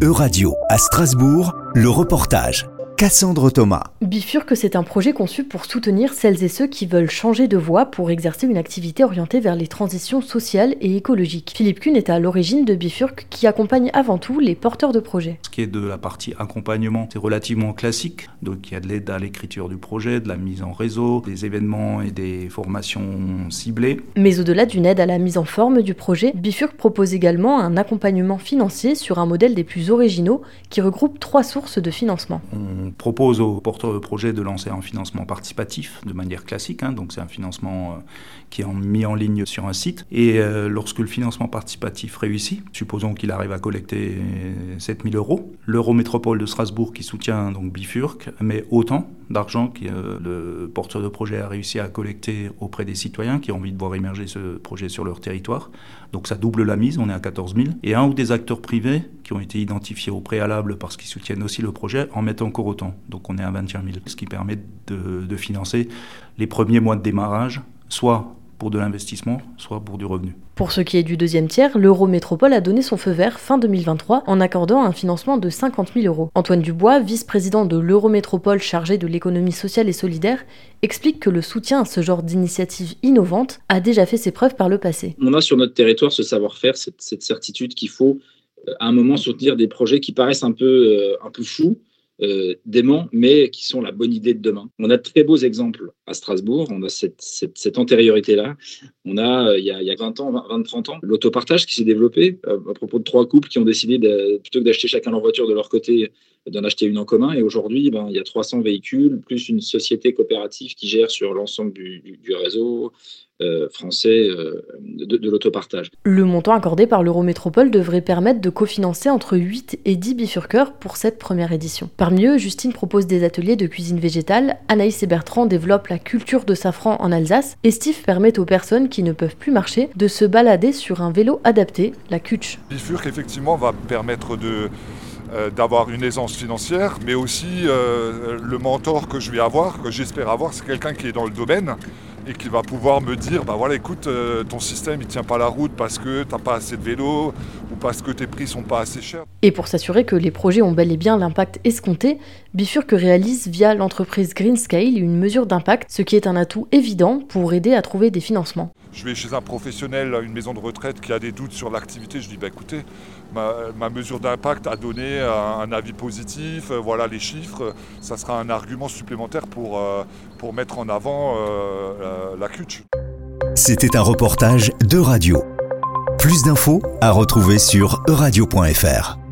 Euradio à Strasbourg, le reportage. Cassandre Thomas. Bifurque, c'est un projet conçu pour soutenir celles et ceux qui veulent changer de voie pour exercer une activité orientée vers les transitions sociales et écologiques. Philippe Kuhn est à l'origine de Bifurque qui accompagne avant tout les porteurs de projets. Ce qui est de la partie accompagnement, c'est relativement classique. Donc il y a de l'aide à l'écriture du projet, de la mise en réseau, des événements et des formations ciblées. Mais au-delà d'une aide à la mise en forme du projet, Bifurque propose également un accompagnement financier sur un modèle des plus originaux qui regroupe trois sources de financement on propose aux porteurs de projet de lancer un financement participatif de manière classique. Hein. donc c'est un financement euh, qui est mis en ligne sur un site. Et euh, lorsque le financement participatif réussit, supposons qu'il arrive à collecter 7000 euros, l'Eurométropole de Strasbourg qui soutient donc Bifurc met autant d'argent que euh, le porteur de projet a réussi à collecter auprès des citoyens qui ont envie de voir émerger ce projet sur leur territoire. Donc ça double la mise, on est à 14 000. Et un ou des acteurs privés qui ont été identifiés au préalable parce qu'ils soutiennent aussi le projet en mettent encore autant. Donc on est à 21 000, ce qui permet de, de financer les premiers mois de démarrage, soit pour de l'investissement, soit pour du revenu. Pour ce qui est du deuxième tiers, l'Eurométropole a donné son feu vert fin 2023 en accordant un financement de 50 000 euros. Antoine Dubois, vice-président de l'Eurométropole chargé de l'économie sociale et solidaire, explique que le soutien à ce genre d'initiative innovante a déjà fait ses preuves par le passé. On a sur notre territoire ce savoir-faire, cette, certitude qu'il faut euh, à un moment soutenir des projets qui paraissent un peu, euh, un peu fous, euh, mais qui sont la bonne idée de demain. On a de très beaux exemples à Strasbourg, on a cette, cette, antériorité-là. On a, euh, il y a, il y a 20 ans, 20, 30 ans, l'autopartage qui s'est développé euh, à propos de trois couples qui ont décidé, plutôt que d'acheter chacun leur voiture de leur côté, d'en acheter une en commun. Et aujourd'hui, ben, il y a 300 véhicules, plus une société coopérative qui gère sur l'ensemble du, réseau, euh, français de, de l'autopartage. Le montant accordé par l'Eurométropole devrait permettre de cofinancer entre 8 et 10 bifurqueurs pour cette première édition. Parmi eux, Justine propose des ateliers de cuisine végétale, Anaïs et Bertrand développent la culture de safran en Alsace et Steve permet aux personnes qui ne peuvent plus marcher de se balader sur un vélo adapté, la Kutch. Bifurque effectivement va permettre de euh, d'avoir une aisance financière, mais aussi le mentor que je vais avoir, que j'espère avoir, c'est quelqu'un qui est dans le domaine et qui va pouvoir me dire bah voilà écoute euh, ton système il tient pas la route parce que tu n'as pas assez de vélos ou parce que tes prix sont pas assez chers. Et pour s'assurer que les projets ont bel et bien l'impact escompté, Bifurque réalise via l'entreprise Greenscale une mesure d'impact, ce qui est un atout évident pour aider à trouver des financements je vais chez un professionnel, une maison de retraite qui a des doutes sur l'activité, je dis bah écoutez, ma, mesure d'impact a donné un, avis positif, euh, voilà les chiffres, ça sera un argument supplémentaire pour, euh, pour mettre en avant euh, la, la CUTCH. C'était un reportage de radio. Plus d'infos à retrouver sur euradio.fr.